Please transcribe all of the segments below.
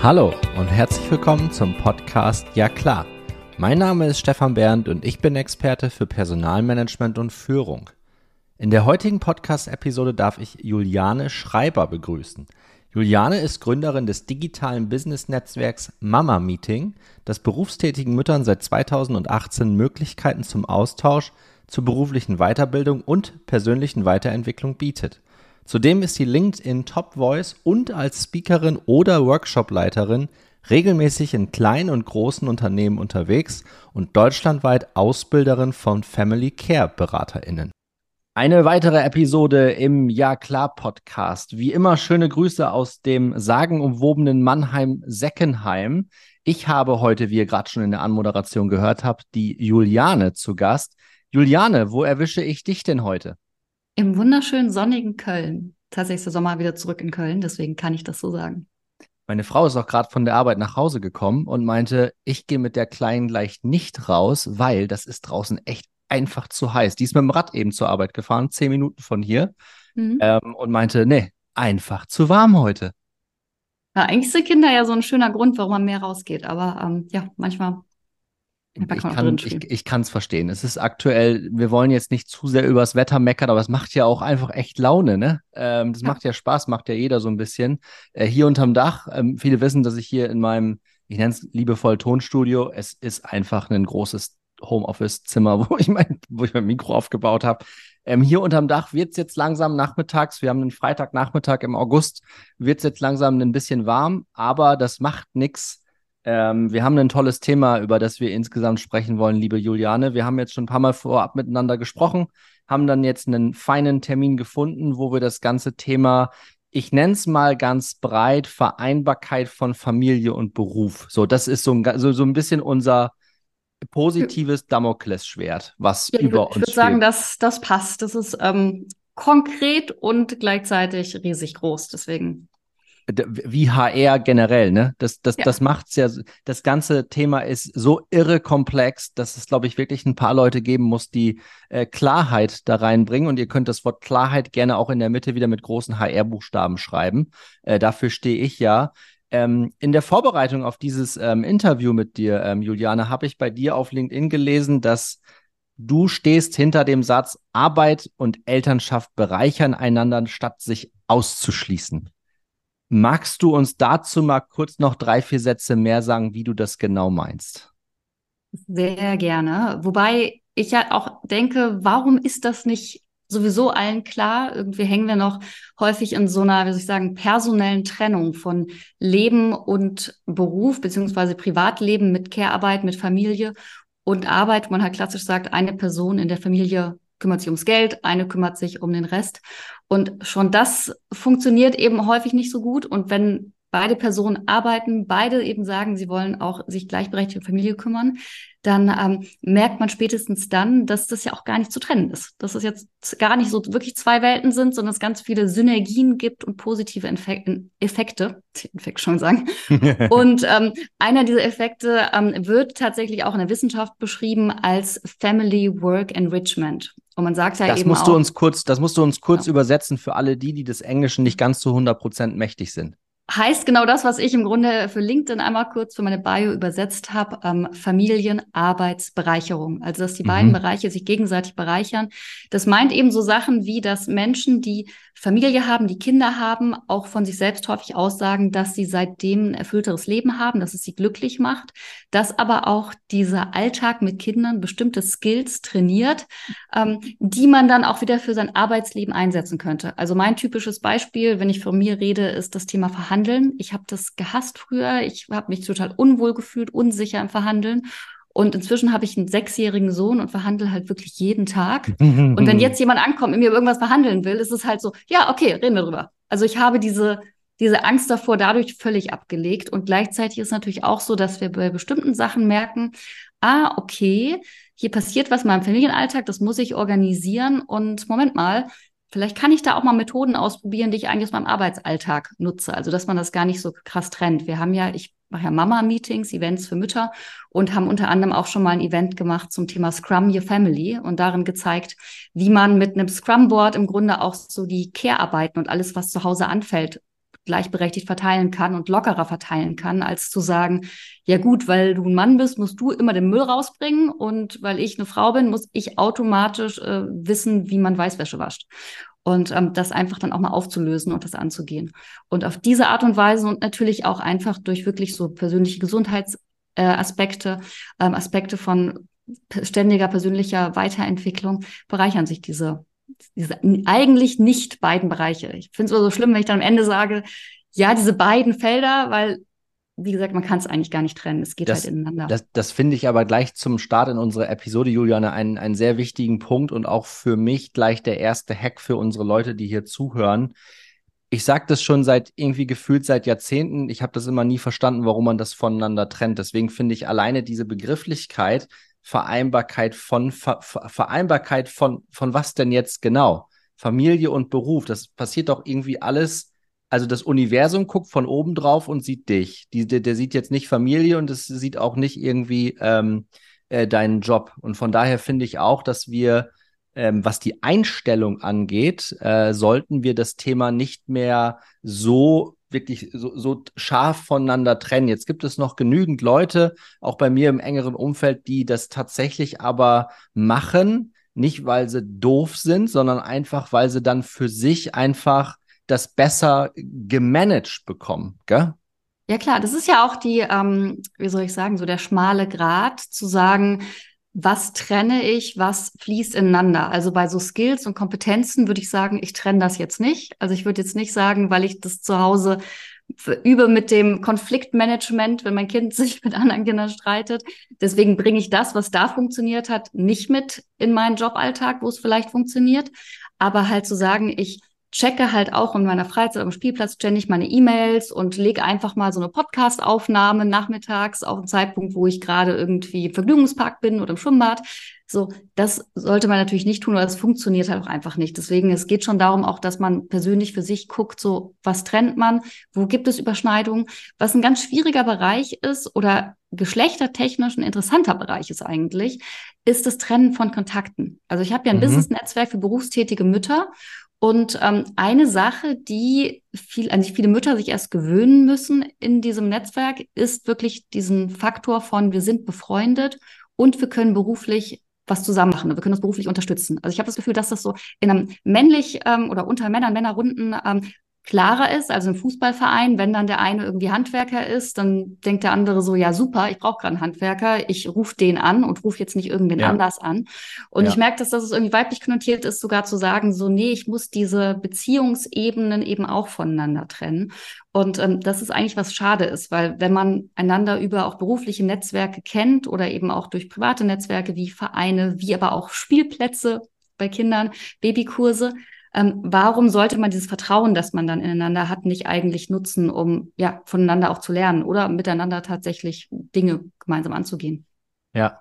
Hallo und herzlich willkommen zum Podcast Ja klar. Mein Name ist Stefan Bernd und ich bin Experte für Personalmanagement und Führung. In der heutigen Podcast-Episode darf ich Juliane Schreiber begrüßen. Juliane ist Gründerin des digitalen Business-Netzwerks Mama Meeting, das berufstätigen Müttern seit 2018 Möglichkeiten zum Austausch, zur beruflichen Weiterbildung und persönlichen Weiterentwicklung bietet. Zudem ist sie LinkedIn Top Voice und als Speakerin oder Workshopleiterin regelmäßig in kleinen und großen Unternehmen unterwegs und deutschlandweit Ausbilderin von Family Care BeraterInnen. Eine weitere Episode im Ja klar Podcast. Wie immer schöne Grüße aus dem sagenumwobenen Mannheim-Seckenheim. Ich habe heute, wie ihr gerade schon in der Anmoderation gehört habt, die Juliane zu Gast. Juliane, wo erwische ich dich denn heute? Im wunderschönen sonnigen Köln. Tatsächlich ist der Sommer wieder zurück in Köln, deswegen kann ich das so sagen. Meine Frau ist auch gerade von der Arbeit nach Hause gekommen und meinte, ich gehe mit der Kleinen gleich nicht raus, weil das ist draußen echt einfach zu heiß. Die ist mit dem Rad eben zur Arbeit gefahren, zehn Minuten von hier, mhm. ähm, und meinte, nee, einfach zu warm heute. Ja, eigentlich sind Kinder ja so ein schöner Grund, warum man mehr rausgeht. Aber ähm, ja, manchmal ich kann es ich, ich verstehen. Es ist aktuell, wir wollen jetzt nicht zu sehr übers Wetter meckern, aber es macht ja auch einfach echt Laune, ne? Ähm, das ja. macht ja Spaß, macht ja jeder so ein bisschen. Äh, hier unterm Dach, ähm, viele wissen, dass ich hier in meinem, ich nenne es liebevoll Tonstudio, es ist einfach ein großes Homeoffice-Zimmer, wo ich mein, wo ich mein Mikro aufgebaut habe. Ähm, hier unterm Dach wird es jetzt langsam nachmittags, wir haben einen Freitagnachmittag im August, wird es jetzt langsam ein bisschen warm, aber das macht nichts ähm, wir haben ein tolles Thema, über das wir insgesamt sprechen wollen, liebe Juliane. Wir haben jetzt schon ein paar Mal vorab miteinander gesprochen, haben dann jetzt einen feinen Termin gefunden, wo wir das ganze Thema, ich nenne es mal ganz breit, Vereinbarkeit von Familie und Beruf. So, das ist so ein, so, so ein bisschen unser positives Damoklesschwert, was ja, über uns Ich würde sagen, das, das passt. Das ist ähm, konkret und gleichzeitig riesig groß. Deswegen wie HR generell, ne? Das, das, ja. das macht's ja, das ganze Thema ist so irre komplex, dass es, glaube ich, wirklich ein paar Leute geben muss, die äh, Klarheit da reinbringen. Und ihr könnt das Wort Klarheit gerne auch in der Mitte wieder mit großen HR-Buchstaben schreiben. Äh, dafür stehe ich ja. Ähm, in der Vorbereitung auf dieses ähm, Interview mit dir, ähm, Juliane, habe ich bei dir auf LinkedIn gelesen, dass du stehst hinter dem Satz, Arbeit und Elternschaft bereichern einander, statt sich auszuschließen. Magst du uns dazu mal kurz noch drei, vier Sätze mehr sagen, wie du das genau meinst? Sehr gerne. Wobei ich ja auch denke, warum ist das nicht sowieso allen klar? Irgendwie hängen wir noch häufig in so einer, wie soll ich sagen, personellen Trennung von Leben und Beruf, beziehungsweise Privatleben mit Care-Arbeit, mit Familie und Arbeit. Man halt klassisch sagt, eine Person in der Familie kümmert sich ums Geld, eine kümmert sich um den Rest. Und schon das funktioniert eben häufig nicht so gut. Und wenn beide Personen arbeiten, beide eben sagen, sie wollen auch sich gleichberechtigt um Familie kümmern, dann ähm, merkt man spätestens dann, dass das ja auch gar nicht zu trennen ist. Dass es jetzt gar nicht so wirklich zwei Welten sind, sondern es ganz viele Synergien gibt und positive Effekte, Effekte Effekt schon sagen. und ähm, einer dieser Effekte ähm, wird tatsächlich auch in der Wissenschaft beschrieben als Family Work Enrichment. Und man sagt ja das eben musst auch, du uns kurz, das musst du uns kurz ja. übersetzen für alle die, die des Englischen nicht ganz zu 100 Prozent mächtig sind heißt genau das, was ich im Grunde für LinkedIn einmal kurz für meine Bio übersetzt habe, ähm, Familienarbeitsbereicherung. Also dass die mhm. beiden Bereiche sich gegenseitig bereichern. Das meint eben so Sachen wie, dass Menschen, die Familie haben, die Kinder haben, auch von sich selbst häufig aussagen, dass sie seitdem ein erfüllteres Leben haben, dass es sie glücklich macht, dass aber auch dieser Alltag mit Kindern bestimmte Skills trainiert, ähm, die man dann auch wieder für sein Arbeitsleben einsetzen könnte. Also mein typisches Beispiel, wenn ich von mir rede, ist das Thema Verhandeln. Ich habe das gehasst früher. Ich habe mich total unwohl gefühlt, unsicher im Verhandeln. Und inzwischen habe ich einen sechsjährigen Sohn und verhandle halt wirklich jeden Tag. und wenn jetzt jemand ankommt und mir irgendwas verhandeln will, ist es halt so, ja, okay, reden wir drüber. Also ich habe diese, diese Angst davor dadurch völlig abgelegt. Und gleichzeitig ist natürlich auch so, dass wir bei bestimmten Sachen merken, ah, okay, hier passiert was in meinem Familienalltag, das muss ich organisieren. Und Moment mal, vielleicht kann ich da auch mal Methoden ausprobieren, die ich eigentlich aus meinem Arbeitsalltag nutze. Also, dass man das gar nicht so krass trennt. Wir haben ja, ich mache Mama-Meetings, Events für Mütter und haben unter anderem auch schon mal ein Event gemacht zum Thema Scrum Your Family und darin gezeigt, wie man mit einem Scrum-Board im Grunde auch so die Care-Arbeiten und alles, was zu Hause anfällt, gleichberechtigt verteilen kann und lockerer verteilen kann, als zu sagen, ja gut, weil du ein Mann bist, musst du immer den Müll rausbringen und weil ich eine Frau bin, muss ich automatisch äh, wissen, wie man Weißwäsche wascht. Und ähm, das einfach dann auch mal aufzulösen und das anzugehen. Und auf diese Art und Weise und natürlich auch einfach durch wirklich so persönliche Gesundheitsaspekte, äh, ähm, Aspekte von ständiger persönlicher Weiterentwicklung bereichern sich diese diese eigentlich nicht beiden Bereiche. Ich finde es so schlimm, wenn ich dann am Ende sage, ja, diese beiden Felder, weil, wie gesagt, man kann es eigentlich gar nicht trennen. Es geht das, halt ineinander. Das, das finde ich aber gleich zum Start in unserer Episode, Juliane, einen, einen sehr wichtigen Punkt und auch für mich gleich der erste Hack für unsere Leute, die hier zuhören. Ich sage das schon seit irgendwie gefühlt seit Jahrzehnten. Ich habe das immer nie verstanden, warum man das voneinander trennt. Deswegen finde ich alleine diese Begrifflichkeit Vereinbarkeit von Ver Vereinbarkeit von von was denn jetzt genau? Familie und Beruf, das passiert doch irgendwie alles. Also das Universum guckt von oben drauf und sieht dich. Die, der, der sieht jetzt nicht Familie und es sieht auch nicht irgendwie ähm, äh, deinen Job. Und von daher finde ich auch, dass wir, ähm, was die Einstellung angeht, äh, sollten wir das Thema nicht mehr so wirklich so, so scharf voneinander trennen. Jetzt gibt es noch genügend Leute, auch bei mir im engeren Umfeld, die das tatsächlich aber machen, nicht weil sie doof sind, sondern einfach, weil sie dann für sich einfach das besser gemanagt bekommen, gell? Ja klar, das ist ja auch die, ähm, wie soll ich sagen, so der schmale Grat zu sagen, was trenne ich, was fließt ineinander. Also bei so Skills und Kompetenzen würde ich sagen, ich trenne das jetzt nicht. Also ich würde jetzt nicht sagen, weil ich das zu Hause übe mit dem Konfliktmanagement, wenn mein Kind sich mit anderen Kindern streitet. Deswegen bringe ich das, was da funktioniert hat, nicht mit in meinen Joballtag, wo es vielleicht funktioniert. Aber halt zu sagen, ich checke halt auch in meiner Freizeit am Spielplatz ständig meine E-Mails und lege einfach mal so eine Podcast-Aufnahme nachmittags auf einen Zeitpunkt, wo ich gerade irgendwie im Vergnügungspark bin oder im Schwimmbad. So, das sollte man natürlich nicht tun, weil es funktioniert halt auch einfach nicht. Deswegen, es geht schon darum auch, dass man persönlich für sich guckt, so, was trennt man? Wo gibt es Überschneidungen? Was ein ganz schwieriger Bereich ist oder geschlechtertechnisch ein interessanter Bereich ist eigentlich, ist das Trennen von Kontakten. Also ich habe ja ein mhm. Business-Netzwerk für berufstätige Mütter und ähm, eine Sache, die viel, an die viele Mütter sich erst gewöhnen müssen in diesem Netzwerk, ist wirklich diesen Faktor von, wir sind befreundet und wir können beruflich was zusammen machen. Wir können uns beruflich unterstützen. Also ich habe das Gefühl, dass das so in einem männlich ähm, oder unter Männern, Männerrunden ähm, klarer ist. Also im Fußballverein, wenn dann der eine irgendwie Handwerker ist, dann denkt der andere so, ja super, ich brauche gerade einen Handwerker, ich rufe den an und rufe jetzt nicht irgendwen ja. anders an. Und ja. ich merke, dass das irgendwie weiblich konnotiert ist, sogar zu sagen, so nee, ich muss diese Beziehungsebenen eben auch voneinander trennen. Und ähm, das ist eigentlich was schade ist, weil wenn man einander über auch berufliche Netzwerke kennt oder eben auch durch private Netzwerke wie Vereine, wie aber auch Spielplätze bei Kindern, Babykurse, ähm, warum sollte man dieses Vertrauen, das man dann ineinander hat, nicht eigentlich nutzen, um ja voneinander auch zu lernen oder miteinander tatsächlich Dinge gemeinsam anzugehen? Ja,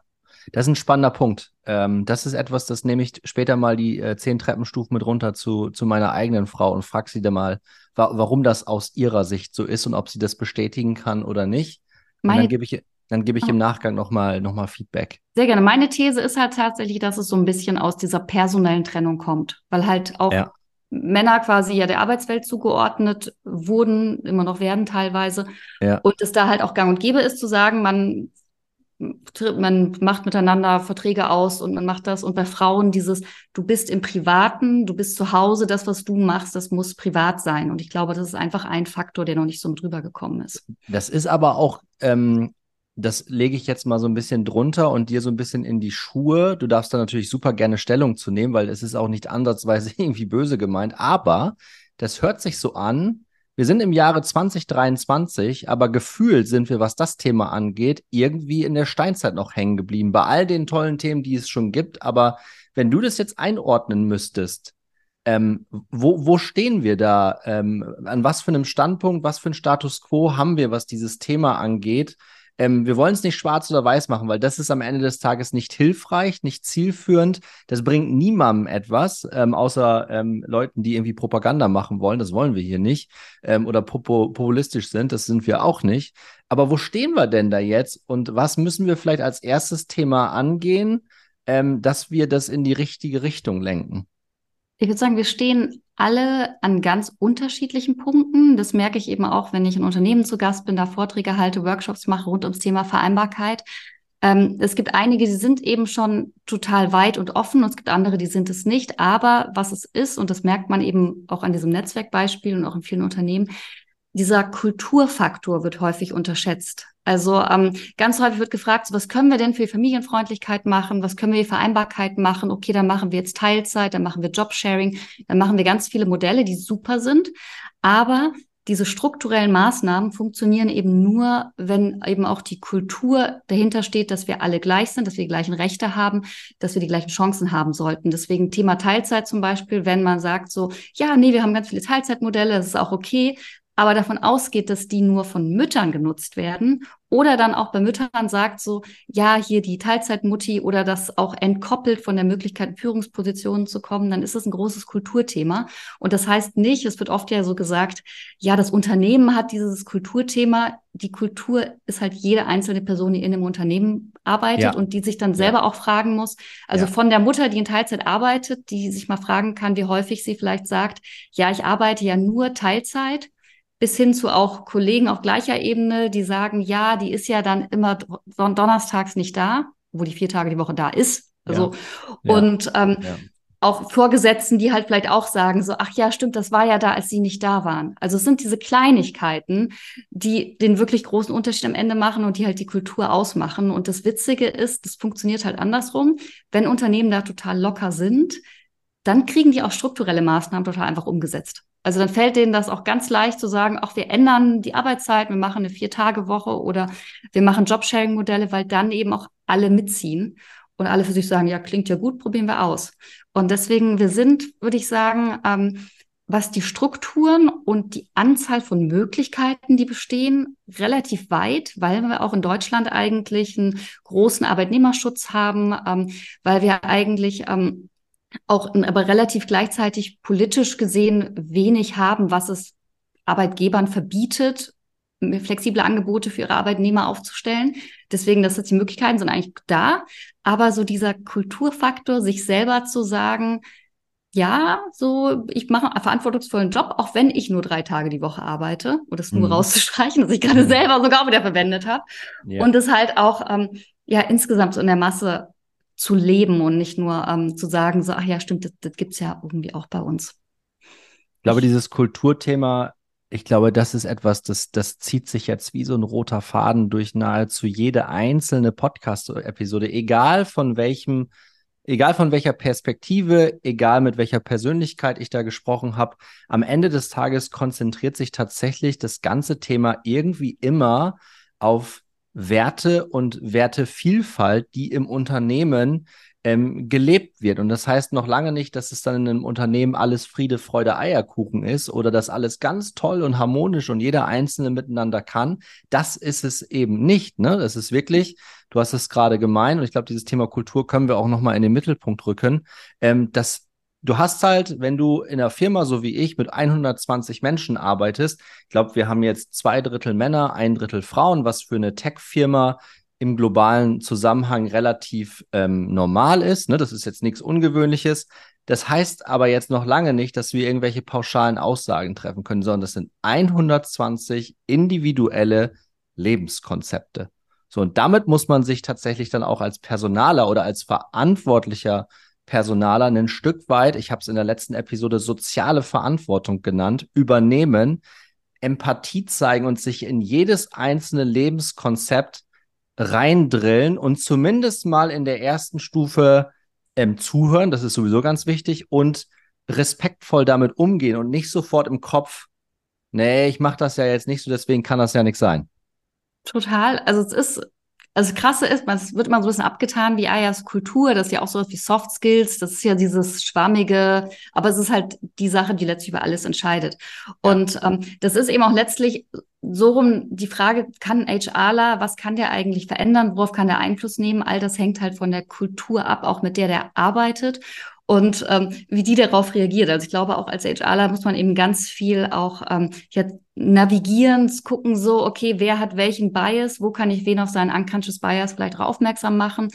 das ist ein spannender Punkt. Ähm, das ist etwas, das nehme ich später mal die äh, zehn Treppenstufen mit runter zu, zu meiner eigenen Frau und frage sie da mal, wa warum das aus ihrer Sicht so ist und ob sie das bestätigen kann oder nicht. Und dann gebe ich, dann gebe ich oh. im Nachgang nochmal noch mal Feedback. Sehr gerne. Meine These ist halt tatsächlich, dass es so ein bisschen aus dieser personellen Trennung kommt, weil halt auch ja. Männer quasi ja der Arbeitswelt zugeordnet wurden, immer noch werden teilweise. Ja. Und es da halt auch gang und gäbe ist zu sagen, man man macht miteinander Verträge aus und man macht das. Und bei Frauen dieses, du bist im Privaten, du bist zu Hause, das, was du machst, das muss privat sein. Und ich glaube, das ist einfach ein Faktor, der noch nicht so mit rübergekommen ist. Das ist aber auch ähm, das lege ich jetzt mal so ein bisschen drunter und dir so ein bisschen in die Schuhe. Du darfst da natürlich super gerne Stellung zu nehmen, weil es ist auch nicht ansatzweise irgendwie böse gemeint. Aber das hört sich so an. Wir sind im Jahre 2023, aber gefühlt sind wir, was das Thema angeht, irgendwie in der Steinzeit noch hängen geblieben. Bei all den tollen Themen, die es schon gibt. Aber wenn du das jetzt einordnen müsstest, ähm, wo, wo stehen wir da? Ähm, an was für einem Standpunkt, was für ein Status quo haben wir, was dieses Thema angeht? Ähm, wir wollen es nicht schwarz oder weiß machen, weil das ist am Ende des Tages nicht hilfreich, nicht zielführend. Das bringt niemandem etwas, ähm, außer ähm, Leuten, die irgendwie Propaganda machen wollen. Das wollen wir hier nicht. Ähm, oder populistisch sind. Das sind wir auch nicht. Aber wo stehen wir denn da jetzt? Und was müssen wir vielleicht als erstes Thema angehen, ähm, dass wir das in die richtige Richtung lenken? Ich würde sagen, wir stehen alle an ganz unterschiedlichen Punkten. Das merke ich eben auch, wenn ich in Unternehmen zu Gast bin, da Vorträge halte, Workshops mache rund ums Thema Vereinbarkeit. Ähm, es gibt einige, die sind eben schon total weit und offen und es gibt andere, die sind es nicht. Aber was es ist, und das merkt man eben auch an diesem Netzwerkbeispiel und auch in vielen Unternehmen, dieser Kulturfaktor wird häufig unterschätzt. Also ähm, ganz häufig wird gefragt, so, was können wir denn für Familienfreundlichkeit machen? Was können wir für Vereinbarkeit machen? Okay, dann machen wir jetzt Teilzeit, dann machen wir Jobsharing, dann machen wir ganz viele Modelle, die super sind. Aber diese strukturellen Maßnahmen funktionieren eben nur, wenn eben auch die Kultur dahinter steht, dass wir alle gleich sind, dass wir die gleichen Rechte haben, dass wir die gleichen Chancen haben sollten. Deswegen Thema Teilzeit zum Beispiel, wenn man sagt so, ja, nee, wir haben ganz viele Teilzeitmodelle, das ist auch okay, aber davon ausgeht, dass die nur von Müttern genutzt werden oder dann auch bei Müttern sagt so, ja, hier die Teilzeitmutti oder das auch entkoppelt von der Möglichkeit, in Führungspositionen zu kommen, dann ist das ein großes Kulturthema. Und das heißt nicht, es wird oft ja so gesagt, ja, das Unternehmen hat dieses Kulturthema. Die Kultur ist halt jede einzelne Person, die in einem Unternehmen arbeitet ja. und die sich dann selber ja. auch fragen muss. Also ja. von der Mutter, die in Teilzeit arbeitet, die sich mal fragen kann, wie häufig sie vielleicht sagt, ja, ich arbeite ja nur Teilzeit bis hin zu auch Kollegen auf gleicher Ebene, die sagen, ja, die ist ja dann immer donnerstags nicht da, wo die vier Tage die Woche da ist. Also, ja. und ähm, ja. auch Vorgesetzten, die halt vielleicht auch sagen, so, ach ja, stimmt, das war ja da, als sie nicht da waren. Also es sind diese Kleinigkeiten, die den wirklich großen Unterschied am Ende machen und die halt die Kultur ausmachen. Und das Witzige ist, das funktioniert halt andersrum. Wenn Unternehmen da total locker sind, dann kriegen die auch strukturelle Maßnahmen total einfach umgesetzt. Also dann fällt denen das auch ganz leicht zu sagen, auch wir ändern die Arbeitszeit, wir machen eine Vier-Tage-Woche oder wir machen Jobsharing-Modelle, weil dann eben auch alle mitziehen und alle für sich sagen, ja, klingt ja gut, probieren wir aus. Und deswegen, wir sind, würde ich sagen, ähm, was die Strukturen und die Anzahl von Möglichkeiten, die bestehen, relativ weit, weil wir auch in Deutschland eigentlich einen großen Arbeitnehmerschutz haben, ähm, weil wir eigentlich ähm, auch aber relativ gleichzeitig politisch gesehen wenig haben, was es Arbeitgebern verbietet, flexible Angebote für ihre Arbeitnehmer aufzustellen. Deswegen, dass die Möglichkeiten sind eigentlich da. Aber so dieser Kulturfaktor, sich selber zu sagen, ja, so, ich mache einen verantwortungsvollen Job, auch wenn ich nur drei Tage die Woche arbeite, und das nur mhm. rauszustreichen, dass ich gerade mhm. selber sogar wieder verwendet habe. Ja. Und es halt auch, ähm, ja, insgesamt so in der Masse zu leben und nicht nur ähm, zu sagen, so, ach ja, stimmt, das, das gibt es ja irgendwie auch bei uns. Ich glaube, dieses Kulturthema, ich glaube, das ist etwas, das, das zieht sich jetzt wie so ein roter Faden durch nahezu jede einzelne Podcast-Episode, egal von welchem, egal von welcher Perspektive, egal mit welcher Persönlichkeit ich da gesprochen habe. Am Ende des Tages konzentriert sich tatsächlich das ganze Thema irgendwie immer auf Werte und Wertevielfalt, die im Unternehmen ähm, gelebt wird. Und das heißt noch lange nicht, dass es dann in einem Unternehmen alles Friede, Freude, Eierkuchen ist oder dass alles ganz toll und harmonisch und jeder Einzelne miteinander kann. Das ist es eben nicht. Ne? Das ist wirklich, du hast es gerade gemeint und ich glaube, dieses Thema Kultur können wir auch nochmal in den Mittelpunkt rücken, ähm, dass du hast halt, wenn du in einer Firma so wie ich mit 120 Menschen arbeitest, ich glaube, wir haben jetzt zwei Drittel Männer, ein Drittel Frauen, was für eine Tech-Firma im globalen Zusammenhang relativ ähm, normal ist. Ne? Das ist jetzt nichts Ungewöhnliches. Das heißt aber jetzt noch lange nicht, dass wir irgendwelche pauschalen Aussagen treffen können, sondern das sind 120 individuelle Lebenskonzepte. So, und damit muss man sich tatsächlich dann auch als Personaler oder als Verantwortlicher Personaler ein Stück weit, ich habe es in der letzten Episode soziale Verantwortung genannt, übernehmen, Empathie zeigen und sich in jedes einzelne Lebenskonzept reindrillen und zumindest mal in der ersten Stufe ähm, zuhören, das ist sowieso ganz wichtig, und respektvoll damit umgehen und nicht sofort im Kopf, nee, ich mache das ja jetzt nicht so, deswegen kann das ja nichts sein. Total. Also es ist also das Krasse ist, es wird immer so ein bisschen abgetan wie, ah ja, Kultur, das ist ja auch sowas wie Soft Skills, das ist ja dieses schwammige, aber es ist halt die Sache, die letztlich über alles entscheidet. Und ähm, das ist eben auch letztlich so rum die Frage, kann HRler, was kann der eigentlich verändern, worauf kann der Einfluss nehmen? All das hängt halt von der Kultur ab, auch mit der der arbeitet und ähm, wie die darauf reagiert. Also ich glaube, auch als HRler muss man eben ganz viel auch ähm, ja, navigieren, gucken so, okay, wer hat welchen Bias, wo kann ich wen auf seinen unconscious Bias vielleicht aufmerksam machen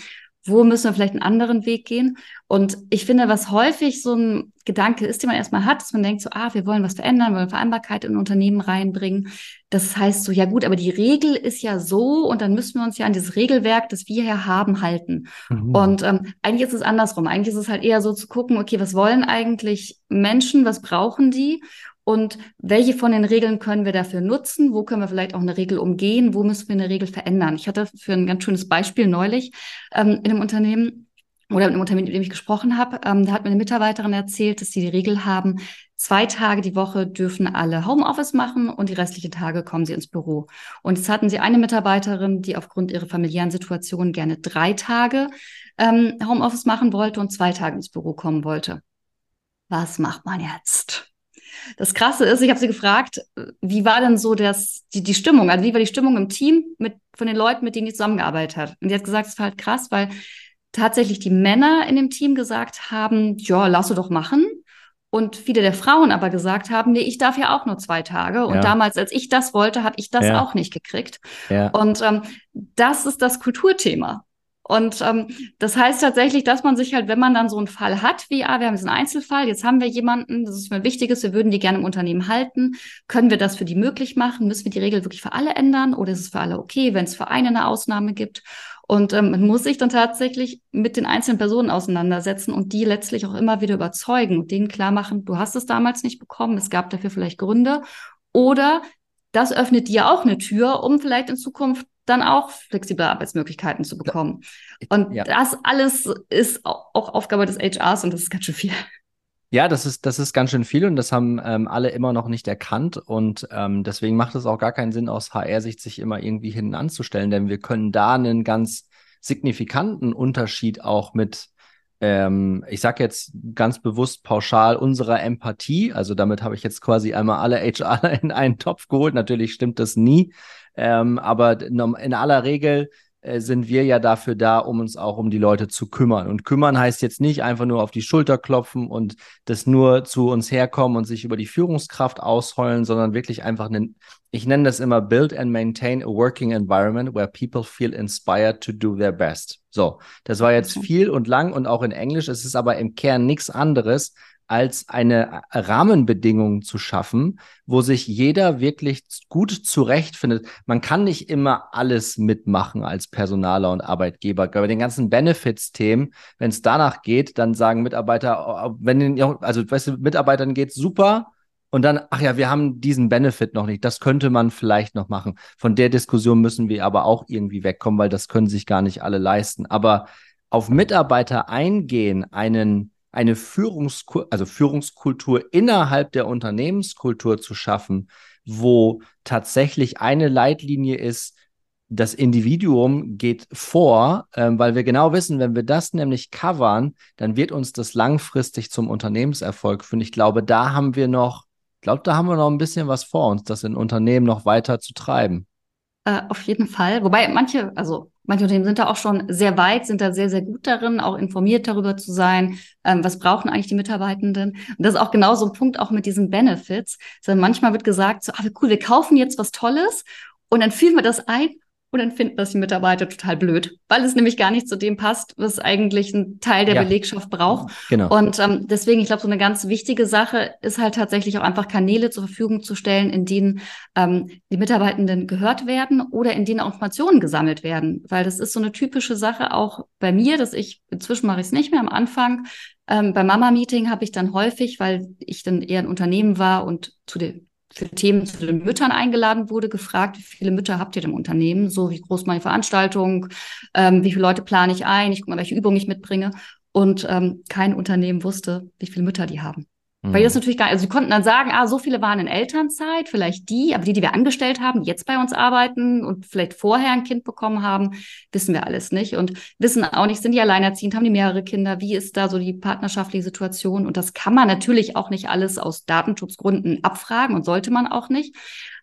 wo müssen wir vielleicht einen anderen Weg gehen? Und ich finde, was häufig so ein Gedanke ist, den man erstmal hat, dass man denkt so, ah, wir wollen was verändern, wollen Vereinbarkeit in Unternehmen reinbringen. Das heißt so, ja gut, aber die Regel ist ja so und dann müssen wir uns ja an dieses Regelwerk, das wir hier haben, halten. Mhm. Und ähm, eigentlich ist es andersrum. Eigentlich ist es halt eher so zu gucken, okay, was wollen eigentlich Menschen, was brauchen die? Und welche von den Regeln können wir dafür nutzen? Wo können wir vielleicht auch eine Regel umgehen? Wo müssen wir eine Regel verändern? Ich hatte für ein ganz schönes Beispiel neulich ähm, in einem Unternehmen oder in einem Unternehmen, mit dem ich gesprochen habe, ähm, da hat mir eine Mitarbeiterin erzählt, dass sie die Regel haben, zwei Tage die Woche dürfen alle Homeoffice machen und die restlichen Tage kommen sie ins Büro. Und jetzt hatten sie eine Mitarbeiterin, die aufgrund ihrer familiären Situation gerne drei Tage ähm, Homeoffice machen wollte und zwei Tage ins Büro kommen wollte. Was macht man jetzt? Das Krasse ist, ich habe sie gefragt, wie war denn so das, die, die Stimmung? Also wie war die Stimmung im Team mit, von den Leuten, mit denen die zusammengearbeitet hat? Und sie hat gesagt, es war halt krass, weil tatsächlich die Männer in dem Team gesagt haben, ja, lass du doch machen. Und viele der Frauen aber gesagt haben, nee, ich darf ja auch nur zwei Tage. Und ja. damals, als ich das wollte, habe ich das ja. auch nicht gekriegt. Ja. Und ähm, das ist das Kulturthema. Und ähm, das heißt tatsächlich, dass man sich halt, wenn man dann so einen Fall hat, wie, ah, wir haben diesen Einzelfall, jetzt haben wir jemanden, das ist mir wichtig ist, wir würden die gerne im Unternehmen halten, können wir das für die möglich machen? Müssen wir die Regel wirklich für alle ändern oder ist es für alle okay, wenn es für eine eine Ausnahme gibt? Und ähm, man muss sich dann tatsächlich mit den einzelnen Personen auseinandersetzen und die letztlich auch immer wieder überzeugen und denen klar machen, du hast es damals nicht bekommen, es gab dafür vielleicht Gründe. Oder das öffnet dir auch eine Tür, um vielleicht in Zukunft dann auch flexible Arbeitsmöglichkeiten zu bekommen. Und ja. das alles ist auch Aufgabe des HRs und das ist ganz schön viel. Ja, das ist, das ist ganz schön viel und das haben ähm, alle immer noch nicht erkannt. Und ähm, deswegen macht es auch gar keinen Sinn, aus HR-Sicht sich immer irgendwie hinten anzustellen, denn wir können da einen ganz signifikanten Unterschied auch mit, ähm, ich sage jetzt ganz bewusst pauschal unserer Empathie, also damit habe ich jetzt quasi einmal alle HR in einen Topf geholt. Natürlich stimmt das nie, ähm, aber in aller Regel äh, sind wir ja dafür da, um uns auch um die Leute zu kümmern. Und kümmern heißt jetzt nicht einfach nur auf die Schulter klopfen und das nur zu uns herkommen und sich über die Führungskraft ausheulen, sondern wirklich einfach einen, ich nenne das immer build and maintain a working environment where people feel inspired to do their best. So, das war jetzt viel und lang und auch in Englisch. Es ist aber im Kern nichts anderes, als eine Rahmenbedingung zu schaffen, wo sich jeder wirklich gut zurechtfindet. Man kann nicht immer alles mitmachen als Personaler und Arbeitgeber. Bei den ganzen Benefits-Themen, wenn es danach geht, dann sagen Mitarbeiter, wenn den, also weißt du, Mitarbeitern geht super, und dann, ach ja, wir haben diesen Benefit noch nicht. Das könnte man vielleicht noch machen. Von der Diskussion müssen wir aber auch irgendwie wegkommen, weil das können sich gar nicht alle leisten. Aber auf Mitarbeiter eingehen, einen eine Führungskultur, also Führungskultur innerhalb der Unternehmenskultur zu schaffen, wo tatsächlich eine Leitlinie ist, das Individuum geht vor, ähm, weil wir genau wissen, wenn wir das nämlich covern, dann wird uns das langfristig zum Unternehmenserfolg führen. Ich glaube, da haben wir noch, ich glaube, da haben wir noch ein bisschen was vor uns, das in Unternehmen noch weiter zu treiben. Äh, auf jeden Fall. Wobei manche, also manche Unternehmen sind da auch schon sehr weit, sind da sehr, sehr gut darin, auch informiert darüber zu sein, ähm, was brauchen eigentlich die Mitarbeitenden. Und das ist auch genau so ein Punkt auch mit diesen Benefits. Also manchmal wird gesagt, so, ah, cool, wir kaufen jetzt was Tolles und dann führen wir das ein und dann finden das die Mitarbeiter total blöd, weil es nämlich gar nicht zu dem passt, was eigentlich ein Teil der ja. Belegschaft braucht. Genau. Und ähm, deswegen, ich glaube, so eine ganz wichtige Sache ist halt tatsächlich auch einfach Kanäle zur Verfügung zu stellen, in denen ähm, die Mitarbeitenden gehört werden oder in denen auch Informationen gesammelt werden. Weil das ist so eine typische Sache auch bei mir, dass ich, inzwischen mache ich es nicht mehr am Anfang, ähm, beim Mama-Meeting habe ich dann häufig, weil ich dann eher ein Unternehmen war und zu den für Themen zu den Müttern eingeladen wurde, gefragt, wie viele Mütter habt ihr im Unternehmen? So, wie groß meine Veranstaltung? Ähm, wie viele Leute plane ich ein? Ich gucke mal, welche Übungen ich mitbringe. Und ähm, kein Unternehmen wusste, wie viele Mütter die haben. Mhm. Weil das natürlich gar nicht, also sie konnten dann sagen, ah, so viele waren in Elternzeit, vielleicht die, aber die, die wir angestellt haben, die jetzt bei uns arbeiten und vielleicht vorher ein Kind bekommen haben, wissen wir alles nicht und wissen auch nicht, sind die alleinerziehend, haben die mehrere Kinder, wie ist da so die partnerschaftliche Situation und das kann man natürlich auch nicht alles aus Datenschutzgründen abfragen und sollte man auch nicht.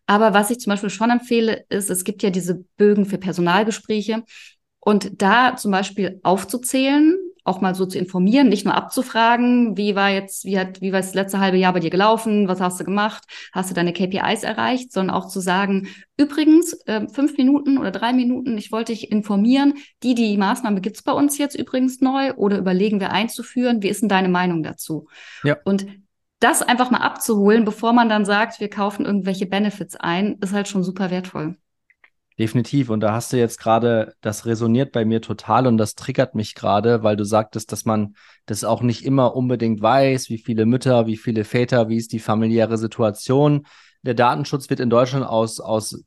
Aber was ich zum Beispiel schon empfehle, ist, es gibt ja diese Bögen für Personalgespräche und da zum Beispiel aufzuzählen, auch mal so zu informieren, nicht nur abzufragen, wie war jetzt, wie hat, wie war das letzte halbe Jahr bei dir gelaufen, was hast du gemacht, hast du deine KPIs erreicht, sondern auch zu sagen, übrigens, äh, fünf Minuten oder drei Minuten, ich wollte dich informieren, die, die Maßnahme gibt's bei uns jetzt übrigens neu oder überlegen wir einzuführen, wie ist denn deine Meinung dazu? Ja. Und das einfach mal abzuholen, bevor man dann sagt, wir kaufen irgendwelche Benefits ein, ist halt schon super wertvoll. Definitiv. Und da hast du jetzt gerade, das resoniert bei mir total und das triggert mich gerade, weil du sagtest, dass man das auch nicht immer unbedingt weiß, wie viele Mütter, wie viele Väter, wie ist die familiäre Situation. Der Datenschutz wird in Deutschland aus, aus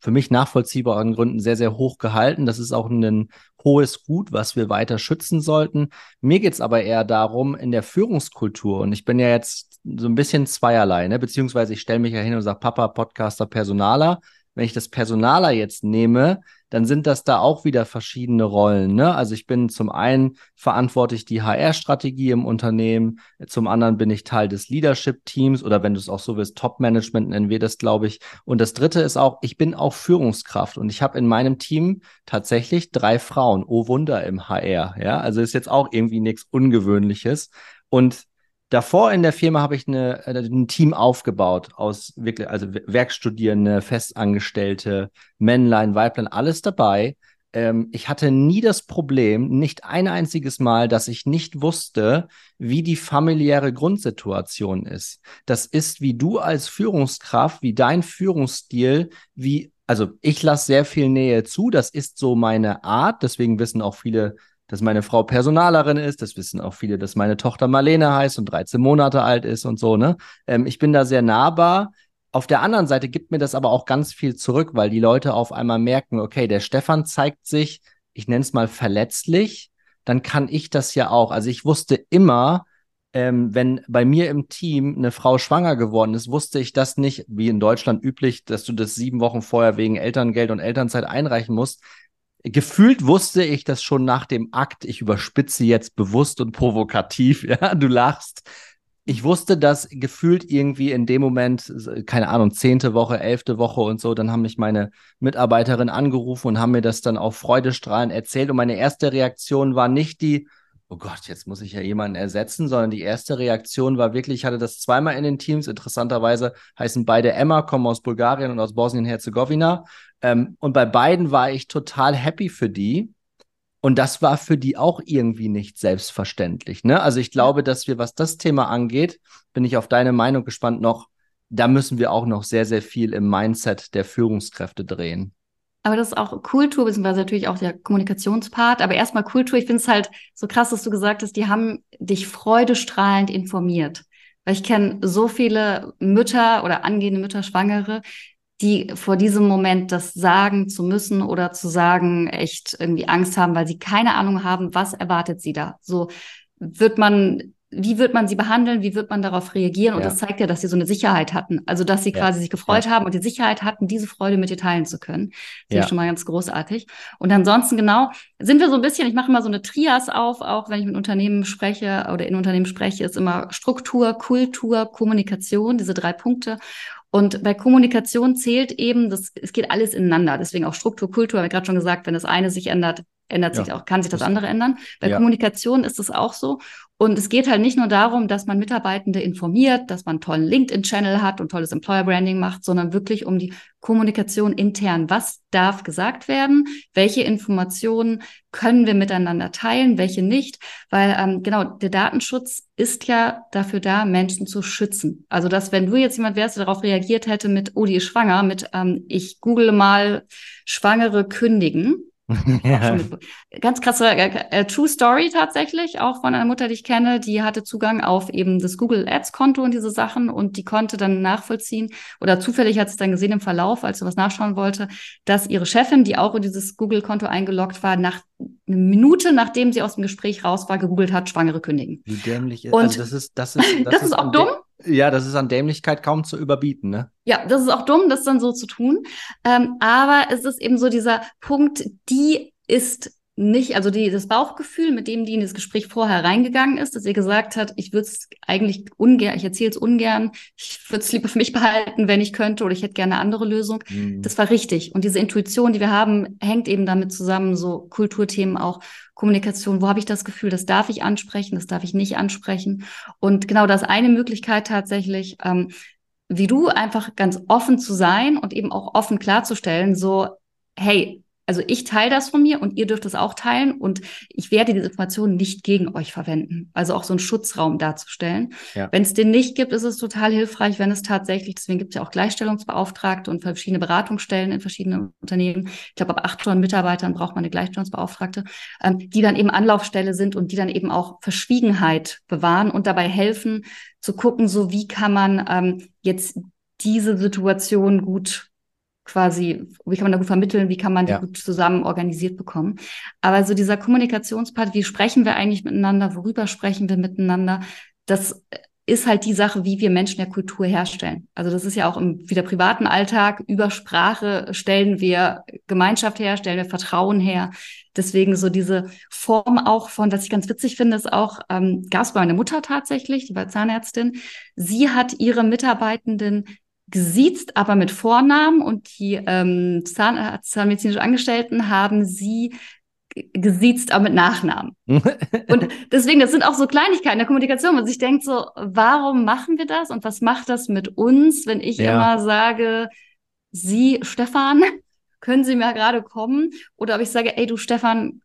für mich nachvollziehbaren Gründen sehr, sehr hoch gehalten. Das ist auch ein hohes Gut, was wir weiter schützen sollten. Mir geht es aber eher darum, in der Führungskultur, und ich bin ja jetzt so ein bisschen zweierlei, ne? beziehungsweise ich stelle mich ja hin und sage, Papa, Podcaster, Personaler wenn ich das Personaler jetzt nehme, dann sind das da auch wieder verschiedene Rollen. Ne? Also ich bin zum einen verantwortlich die HR-Strategie im Unternehmen, zum anderen bin ich Teil des Leadership-Teams oder wenn du es auch so willst, Top-Management nennen wir das, glaube ich. Und das dritte ist auch, ich bin auch Führungskraft und ich habe in meinem Team tatsächlich drei Frauen. Oh Wunder im HR. Ja, also ist jetzt auch irgendwie nichts Ungewöhnliches. Und Davor in der Firma habe ich eine, äh, ein Team aufgebaut aus wirklich, also Werkstudierende, Festangestellte, Männlein, Weiblein, alles dabei. Ähm, ich hatte nie das Problem, nicht ein einziges Mal, dass ich nicht wusste, wie die familiäre Grundsituation ist. Das ist, wie du als Führungskraft, wie dein Führungsstil, wie also ich lasse sehr viel Nähe zu, das ist so meine Art, deswegen wissen auch viele dass meine Frau Personalerin ist. Das wissen auch viele, dass meine Tochter Marlene heißt und 13 Monate alt ist und so, ne? Ähm, ich bin da sehr nahbar. Auf der anderen Seite gibt mir das aber auch ganz viel zurück, weil die Leute auf einmal merken, okay, der Stefan zeigt sich, ich nenne es mal verletzlich, dann kann ich das ja auch. Also ich wusste immer, ähm, wenn bei mir im Team eine Frau schwanger geworden ist, wusste ich das nicht, wie in Deutschland üblich, dass du das sieben Wochen vorher wegen Elterngeld und Elternzeit einreichen musst gefühlt wusste ich das schon nach dem Akt. Ich überspitze jetzt bewusst und provokativ. Ja, du lachst. Ich wusste das gefühlt irgendwie in dem Moment, keine Ahnung, zehnte Woche, elfte Woche und so. Dann haben mich meine Mitarbeiterin angerufen und haben mir das dann auf Freudestrahlen erzählt. Und meine erste Reaktion war nicht die, oh Gott, jetzt muss ich ja jemanden ersetzen, sondern die erste Reaktion war wirklich, ich hatte das zweimal in den Teams. Interessanterweise heißen beide Emma, kommen aus Bulgarien und aus Bosnien-Herzegowina. Ähm, und bei beiden war ich total happy für die. Und das war für die auch irgendwie nicht selbstverständlich. Ne? Also ich glaube, dass wir, was das Thema angeht, bin ich auf deine Meinung gespannt noch, da müssen wir auch noch sehr, sehr viel im Mindset der Führungskräfte drehen. Aber das ist auch Kultur, beziehungsweise natürlich auch der Kommunikationspart. Aber erstmal Kultur. Ich finde es halt so krass, dass du gesagt hast, die haben dich freudestrahlend informiert. Weil ich kenne so viele Mütter oder angehende Mütter, Schwangere, die vor diesem Moment das sagen zu müssen oder zu sagen, echt irgendwie Angst haben, weil sie keine Ahnung haben, was erwartet sie da. So wird man wie wird man sie behandeln, wie wird man darauf reagieren? Und ja. das zeigt ja, dass sie so eine Sicherheit hatten. Also, dass sie ja. quasi sich gefreut ja. haben und die Sicherheit hatten, diese Freude mit dir teilen zu können. Das ist schon mal ganz großartig. Und ansonsten genau, sind wir so ein bisschen, ich mache immer so eine Trias auf, auch wenn ich mit Unternehmen spreche oder in Unternehmen spreche, ist immer Struktur, Kultur, Kommunikation, diese drei Punkte. Und bei Kommunikation zählt eben, das, es geht alles ineinander. Deswegen auch Struktur, Kultur, habe ich gerade schon gesagt, wenn das eine sich ändert, ändert sich auch, kann sich das andere ändern. Bei Kommunikation ist es auch so. Und es geht halt nicht nur darum, dass man Mitarbeitende informiert, dass man einen tollen LinkedIn-Channel hat und tolles Employer-Branding macht, sondern wirklich um die Kommunikation intern. Was darf gesagt werden? Welche Informationen können wir miteinander teilen? Welche nicht? Weil ähm, genau, der Datenschutz ist ja dafür da, Menschen zu schützen. Also, dass wenn du jetzt jemand wärst, der darauf reagiert hätte mit, oh, die ist schwanger, mit, ähm, ich google mal Schwangere kündigen, ja. Ganz krasse äh, äh, True Story tatsächlich, auch von einer Mutter, die ich kenne, die hatte Zugang auf eben das Google Ads Konto und diese Sachen und die konnte dann nachvollziehen oder zufällig hat sie dann gesehen im Verlauf, als sie was nachschauen wollte, dass ihre Chefin, die auch in dieses Google Konto eingeloggt war, nach eine Minute nachdem sie aus dem Gespräch raus war, gegoogelt hat, Schwangere kündigen. Wie dämlich ist und also das ist das ist das, das ist, ist auch dumm. Ja, das ist an Dämlichkeit kaum zu überbieten, ne? Ja, das ist auch dumm, das dann so zu tun. Ähm, aber es ist eben so dieser Punkt, die ist nicht, also die, das Bauchgefühl, mit dem die in das Gespräch vorher reingegangen ist, dass sie gesagt hat, ich würde es eigentlich ungern, ich erzähle es ungern, ich würde es lieber für mich behalten, wenn ich könnte, oder ich hätte gerne eine andere Lösung. Mhm. Das war richtig. Und diese Intuition, die wir haben, hängt eben damit zusammen, so Kulturthemen auch, Kommunikation, wo habe ich das Gefühl, das darf ich ansprechen, das darf ich nicht ansprechen. Und genau das eine Möglichkeit tatsächlich, ähm, wie du einfach ganz offen zu sein und eben auch offen klarzustellen, so, hey, also ich teile das von mir und ihr dürft es auch teilen und ich werde diese Informationen nicht gegen euch verwenden. Also auch so einen Schutzraum darzustellen. Ja. Wenn es den nicht gibt, ist es total hilfreich, wenn es tatsächlich, deswegen gibt es ja auch Gleichstellungsbeauftragte und verschiedene Beratungsstellen in verschiedenen Unternehmen. Ich glaube, ab 800 Mitarbeitern braucht man eine Gleichstellungsbeauftragte, ähm, die dann eben Anlaufstelle sind und die dann eben auch Verschwiegenheit bewahren und dabei helfen zu gucken, so wie kann man ähm, jetzt diese Situation gut quasi, wie kann man da gut vermitteln, wie kann man die ja. gut zusammen organisiert bekommen. Aber so dieser Kommunikationspart, wie sprechen wir eigentlich miteinander, worüber sprechen wir miteinander, das ist halt die Sache, wie wir Menschen der Kultur herstellen. Also das ist ja auch im wieder privaten Alltag über Sprache stellen wir Gemeinschaft her, stellen wir Vertrauen her. Deswegen so diese Form auch von, was ich ganz witzig finde, ist auch, ähm, gab es bei meiner Mutter tatsächlich, die war Zahnärztin. Sie hat ihre Mitarbeitenden gesiezt, aber mit Vornamen und die ähm, Zahn äh, zahnmedizinischen Angestellten haben sie gesiezt, aber mit Nachnamen. und deswegen, das sind auch so Kleinigkeiten der Kommunikation, wo man sich denkt so, warum machen wir das und was macht das mit uns, wenn ich ja. immer sage, Sie, Stefan, können Sie mal gerade kommen? Oder ob ich sage, ey, du Stefan,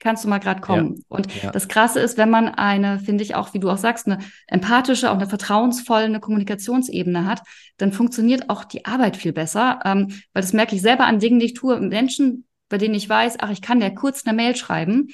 kannst du mal gerade kommen. Ja, und ja. das Krasse ist, wenn man eine, finde ich auch, wie du auch sagst, eine empathische, auch eine vertrauensvolle eine Kommunikationsebene hat, dann funktioniert auch die Arbeit viel besser. Ähm, weil das merke ich selber an Dingen, die ich tue. Menschen, bei denen ich weiß, ach, ich kann der kurz eine Mail schreiben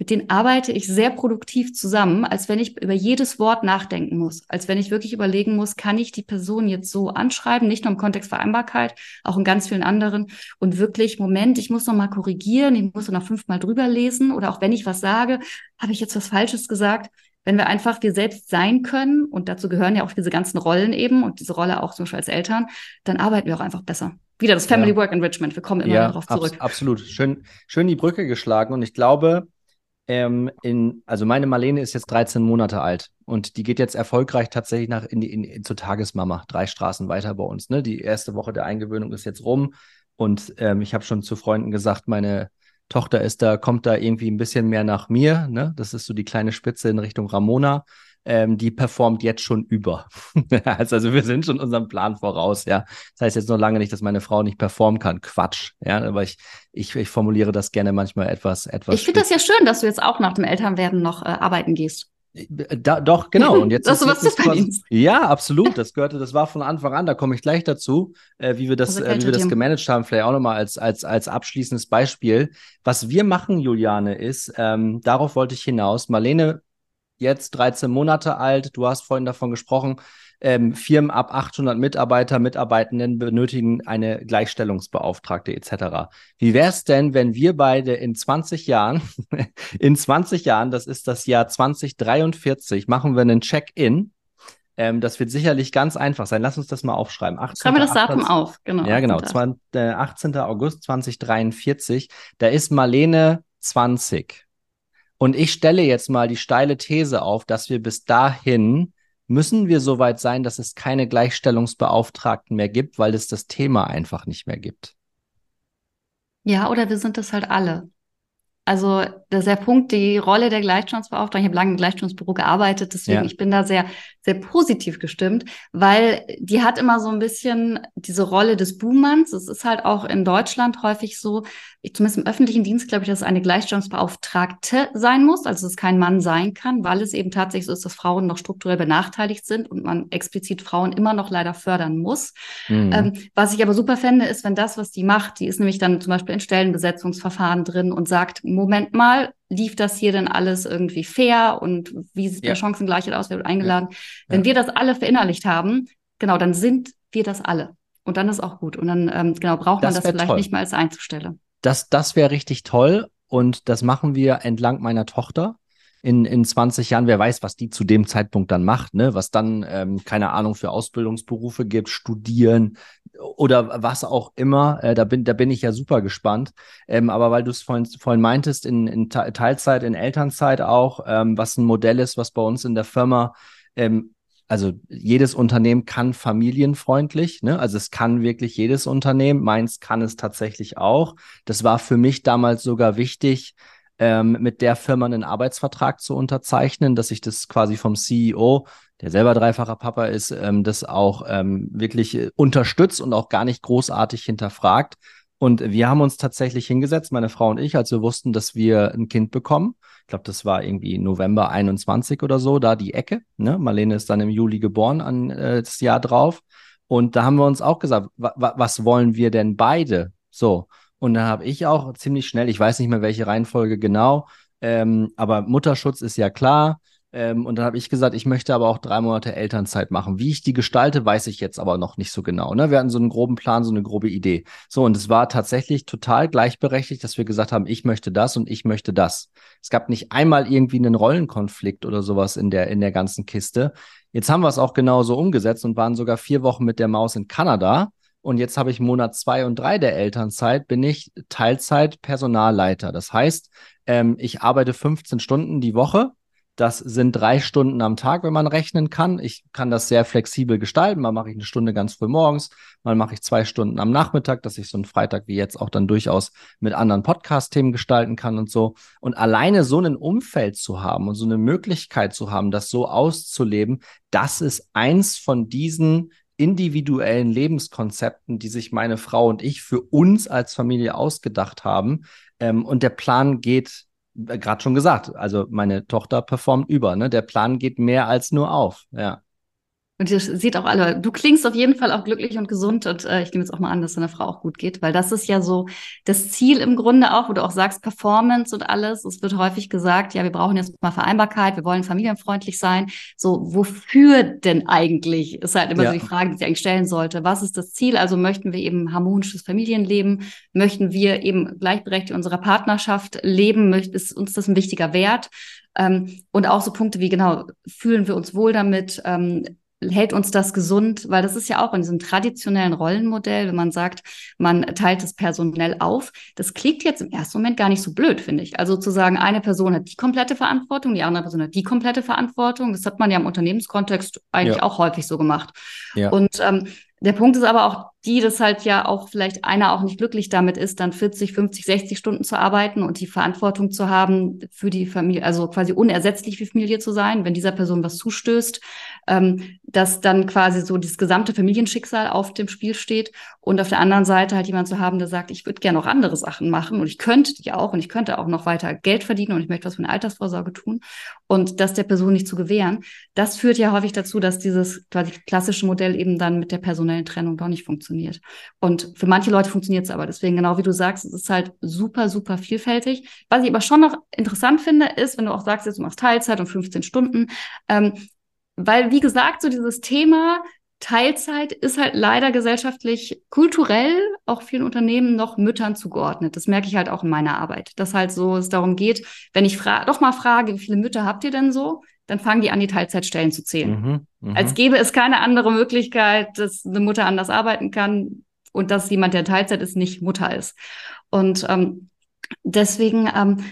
mit denen arbeite ich sehr produktiv zusammen, als wenn ich über jedes Wort nachdenken muss, als wenn ich wirklich überlegen muss, kann ich die Person jetzt so anschreiben, nicht nur im Kontext Vereinbarkeit, auch in ganz vielen anderen und wirklich, Moment, ich muss noch mal korrigieren, ich muss noch fünfmal drüber lesen oder auch wenn ich was sage, habe ich jetzt was Falsches gesagt? Wenn wir einfach wir selbst sein können und dazu gehören ja auch diese ganzen Rollen eben und diese Rolle auch zum Beispiel als Eltern, dann arbeiten wir auch einfach besser. Wieder das Family ja. Work Enrichment. Wir kommen immer ja, darauf zurück. Abs absolut. Schön, schön die Brücke geschlagen. Und ich glaube, ähm, in, also meine Marlene ist jetzt 13 Monate alt und die geht jetzt erfolgreich tatsächlich nach in in, in, zur Tagesmama, drei Straßen weiter bei uns. Ne? Die erste Woche der Eingewöhnung ist jetzt rum und ähm, ich habe schon zu Freunden gesagt, meine Tochter ist da, kommt da irgendwie ein bisschen mehr nach mir. Ne? Das ist so die kleine Spitze in Richtung Ramona ähm, die performt jetzt schon über. also wir sind schon unserem Plan voraus, ja. Das heißt jetzt noch lange nicht, dass meine Frau nicht performen kann. Quatsch, ja, aber ich, ich, ich formuliere das gerne manchmal etwas, etwas. Ich finde das ja schön, dass du jetzt auch nach dem Elternwerden noch äh, arbeiten gehst. Äh, da, doch, genau. Und jetzt das ist, was quasi, Ja, absolut. Das gehörte, das war von Anfang an. Da komme ich gleich dazu, äh, wie wir das, also äh, wie wir das gemanagt haben. Vielleicht auch nochmal als, als, als abschließendes Beispiel. Was wir machen, Juliane, ist, ähm, darauf wollte ich hinaus. Marlene jetzt 13 Monate alt. Du hast vorhin davon gesprochen, ähm, Firmen ab 800 Mitarbeiter, Mitarbeitenden benötigen eine Gleichstellungsbeauftragte etc. Wie wäre es denn, wenn wir beide in 20 Jahren, in 20 Jahren, das ist das Jahr 2043, machen wir einen Check-in ähm, das wird sicherlich ganz einfach sein. Lass uns das mal aufschreiben. 18. Schreiben wir das Datum auf, genau. Ja, genau. 20, äh, 18. August 2043. Da ist Marlene 20. Und ich stelle jetzt mal die steile These auf, dass wir bis dahin müssen wir so weit sein, dass es keine Gleichstellungsbeauftragten mehr gibt, weil es das Thema einfach nicht mehr gibt. Ja, oder wir sind das halt alle. Also das ist der Punkt, die Rolle der Gleichstellungsbeauftragten. Ich habe lange im Gleichstellungsbüro gearbeitet, deswegen ja. ich bin da sehr, sehr positiv gestimmt, weil die hat immer so ein bisschen diese Rolle des Buhmanns. Es ist halt auch in Deutschland häufig so, ich, zumindest im öffentlichen Dienst glaube ich, dass es eine Gleichstellungsbeauftragte sein muss, also es kein Mann sein kann, weil es eben tatsächlich so ist, dass Frauen noch strukturell benachteiligt sind und man explizit Frauen immer noch leider fördern muss. Mhm. Ähm, was ich aber super fände, ist, wenn das, was die macht, die ist nämlich dann zum Beispiel in Stellenbesetzungsverfahren drin und sagt, Moment mal, lief das hier denn alles irgendwie fair und wie sieht ja. die Chancengleichheit aus, wer wird eingeladen? Ja. Wenn wir das alle verinnerlicht haben, genau, dann sind wir das alle. Und dann ist auch gut. Und dann ähm, genau braucht man das, das vielleicht toll. nicht mal als Einzelstelle. Das, das wäre richtig toll. Und das machen wir entlang meiner Tochter in, in 20 Jahren, wer weiß, was die zu dem Zeitpunkt dann macht, ne? was dann, ähm, keine Ahnung, für Ausbildungsberufe gibt, studieren oder was auch immer. Äh, da, bin, da bin ich ja super gespannt. Ähm, aber weil du es vorhin, vorhin meintest, in, in Teilzeit, in Elternzeit auch, ähm, was ein Modell ist, was bei uns in der Firma, ähm, also jedes Unternehmen kann familienfreundlich, ne? Also es kann wirklich jedes Unternehmen. Meins kann es tatsächlich auch. Das war für mich damals sogar wichtig, ähm, mit der Firma einen Arbeitsvertrag zu unterzeichnen, dass ich das quasi vom CEO der selber dreifacher Papa ist, ähm, das auch ähm, wirklich äh, unterstützt und auch gar nicht großartig hinterfragt. Und wir haben uns tatsächlich hingesetzt, meine Frau und ich, als wir wussten, dass wir ein Kind bekommen. Ich glaube, das war irgendwie November 21 oder so, da die Ecke. Ne? Marlene ist dann im Juli geboren, an äh, das Jahr drauf. Und da haben wir uns auch gesagt, was wollen wir denn beide? So. Und dann habe ich auch ziemlich schnell, ich weiß nicht mehr welche Reihenfolge genau, ähm, aber Mutterschutz ist ja klar. Ähm, und dann habe ich gesagt, ich möchte aber auch drei Monate Elternzeit machen. Wie ich die gestalte, weiß ich jetzt aber noch nicht so genau. Ne? Wir hatten so einen groben Plan, so eine grobe Idee. So, und es war tatsächlich total gleichberechtigt, dass wir gesagt haben, ich möchte das und ich möchte das. Es gab nicht einmal irgendwie einen Rollenkonflikt oder sowas in der, in der ganzen Kiste. Jetzt haben wir es auch genauso umgesetzt und waren sogar vier Wochen mit der Maus in Kanada. Und jetzt habe ich Monat zwei und drei der Elternzeit, bin ich Teilzeit Personalleiter. Das heißt, ähm, ich arbeite 15 Stunden die Woche das sind drei Stunden am Tag, wenn man rechnen kann. Ich kann das sehr flexibel gestalten. Mal mache ich eine Stunde ganz früh morgens, mal mache ich zwei Stunden am Nachmittag, dass ich so einen Freitag wie jetzt auch dann durchaus mit anderen Podcast-Themen gestalten kann und so. Und alleine so ein Umfeld zu haben und so eine Möglichkeit zu haben, das so auszuleben, das ist eins von diesen individuellen Lebenskonzepten, die sich meine Frau und ich für uns als Familie ausgedacht haben. Ähm, und der Plan geht gerade schon gesagt, also meine Tochter performt über, ne? Der Plan geht mehr als nur auf, ja. Und ihr seht auch alle, du klingst auf jeden Fall auch glücklich und gesund und äh, ich nehme jetzt auch mal an, dass deiner Frau auch gut geht, weil das ist ja so das Ziel im Grunde auch, wo du auch sagst, Performance und alles. Es wird häufig gesagt, ja, wir brauchen jetzt mal Vereinbarkeit, wir wollen familienfreundlich sein. So, wofür denn eigentlich? Ist halt immer ja. so die Frage, die sich eigentlich stellen sollte. Was ist das Ziel? Also möchten wir eben harmonisches Familienleben? Möchten wir eben gleichberechtigt in unserer Partnerschaft leben? Möcht, ist uns das ein wichtiger Wert? Ähm, und auch so Punkte wie, genau, fühlen wir uns wohl damit? Ähm, hält uns das gesund? Weil das ist ja auch in diesem traditionellen Rollenmodell, wenn man sagt, man teilt es personell auf. Das klingt jetzt im ersten Moment gar nicht so blöd, finde ich. Also zu sagen, eine Person hat die komplette Verantwortung, die andere Person hat die komplette Verantwortung. Das hat man ja im Unternehmenskontext eigentlich ja. auch häufig so gemacht. Ja. Und ähm, der Punkt ist aber auch die, dass halt ja auch vielleicht einer auch nicht glücklich damit ist, dann 40, 50, 60 Stunden zu arbeiten und die Verantwortung zu haben für die Familie, also quasi unersetzlich für Familie zu sein, wenn dieser Person was zustößt, ähm, dass dann quasi so das gesamte Familienschicksal auf dem Spiel steht und auf der anderen Seite halt jemand zu haben, der sagt, ich würde gerne noch andere Sachen machen und ich könnte die auch und ich könnte auch noch weiter Geld verdienen und ich möchte was für eine Altersvorsorge tun und das der Person nicht zu gewähren, das führt ja häufig dazu, dass dieses quasi klassische Modell eben dann mit der personellen Trennung doch nicht funktioniert. Und für manche Leute funktioniert es aber. Deswegen, genau wie du sagst, es ist halt super, super vielfältig. Was ich aber schon noch interessant finde, ist, wenn du auch sagst, jetzt du machst Teilzeit und 15 Stunden, ähm, weil, wie gesagt, so dieses Thema Teilzeit ist halt leider gesellschaftlich, kulturell auch vielen Unternehmen noch Müttern zugeordnet. Das merke ich halt auch in meiner Arbeit, dass halt so es darum geht, wenn ich fra doch mal frage, wie viele Mütter habt ihr denn so? Dann fangen die an, die Teilzeitstellen zu zählen. Mhm, mh. Als gäbe es keine andere Möglichkeit, dass eine Mutter anders arbeiten kann und dass jemand, der Teilzeit ist, nicht Mutter ist. Und ähm, deswegen, ähm,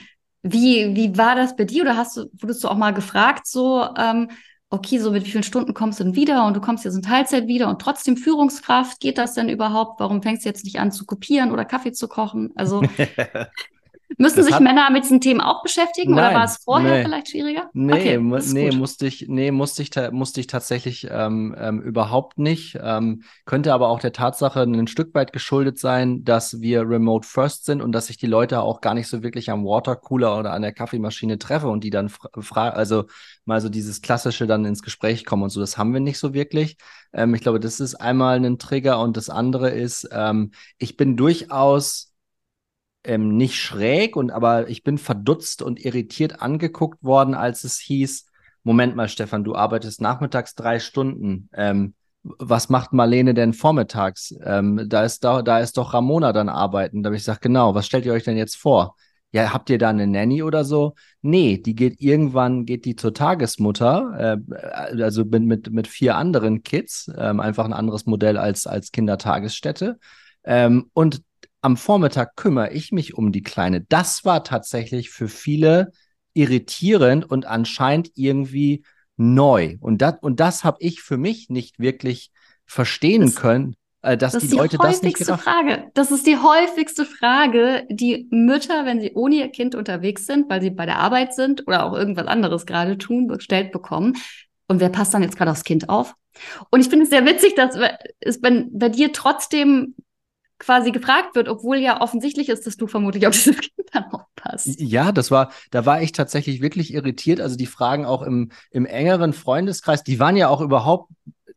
wie, wie war das bei dir? Oder hast du, wurdest du auch mal gefragt, so, ähm, okay, so mit wie vielen Stunden kommst du denn wieder und du kommst jetzt in Teilzeit wieder und trotzdem Führungskraft, geht das denn überhaupt? Warum fängst du jetzt nicht an zu kopieren oder Kaffee zu kochen? Also Müssen das sich hat... Männer mit diesen Themen auch beschäftigen Nein, oder war es vorher nee. vielleicht schwieriger? Nee, okay, nee musste ich, nee, musste ich, musste ich tatsächlich ähm, ähm, überhaupt nicht. Ähm, könnte aber auch der Tatsache ein Stück weit geschuldet sein, dass wir remote first sind und dass ich die Leute auch gar nicht so wirklich am Watercooler oder an der Kaffeemaschine treffe und die dann fragen, also mal so dieses klassische dann ins Gespräch kommen und so. Das haben wir nicht so wirklich. Ähm, ich glaube, das ist einmal ein Trigger und das andere ist, ähm, ich bin durchaus ähm, nicht schräg und aber ich bin verdutzt und irritiert angeguckt worden, als es hieß, Moment mal, Stefan, du arbeitest nachmittags drei Stunden. Ähm, was macht Marlene denn vormittags? Ähm, da ist da, da ist doch Ramona dann arbeiten. Da habe ich gesagt, genau, was stellt ihr euch denn jetzt vor? ja, habt ihr da eine Nanny oder so? Nee, die geht irgendwann, geht die zur Tagesmutter, äh, also mit, mit, mit vier anderen Kids, ähm, einfach ein anderes Modell als, als Kindertagesstätte. Ähm, und am Vormittag kümmere ich mich um die Kleine. Das war tatsächlich für viele irritierend und anscheinend irgendwie neu. Und das, und das habe ich für mich nicht wirklich verstehen das, können, äh, dass das die, die Leute das nicht gedacht Frage. Das ist die häufigste Frage, die Mütter, wenn sie ohne ihr Kind unterwegs sind, weil sie bei der Arbeit sind oder auch irgendwas anderes gerade tun, gestellt bekommen. Und wer passt dann jetzt gerade aufs Kind auf? Und ich finde es sehr witzig, dass es bei, bei dir trotzdem quasi gefragt wird, obwohl ja offensichtlich ist, dass du vermutlich auf dieses Kind dann aufpasst. Ja, das war, da war ich tatsächlich wirklich irritiert. Also die Fragen auch im, im engeren Freundeskreis, die waren ja auch überhaupt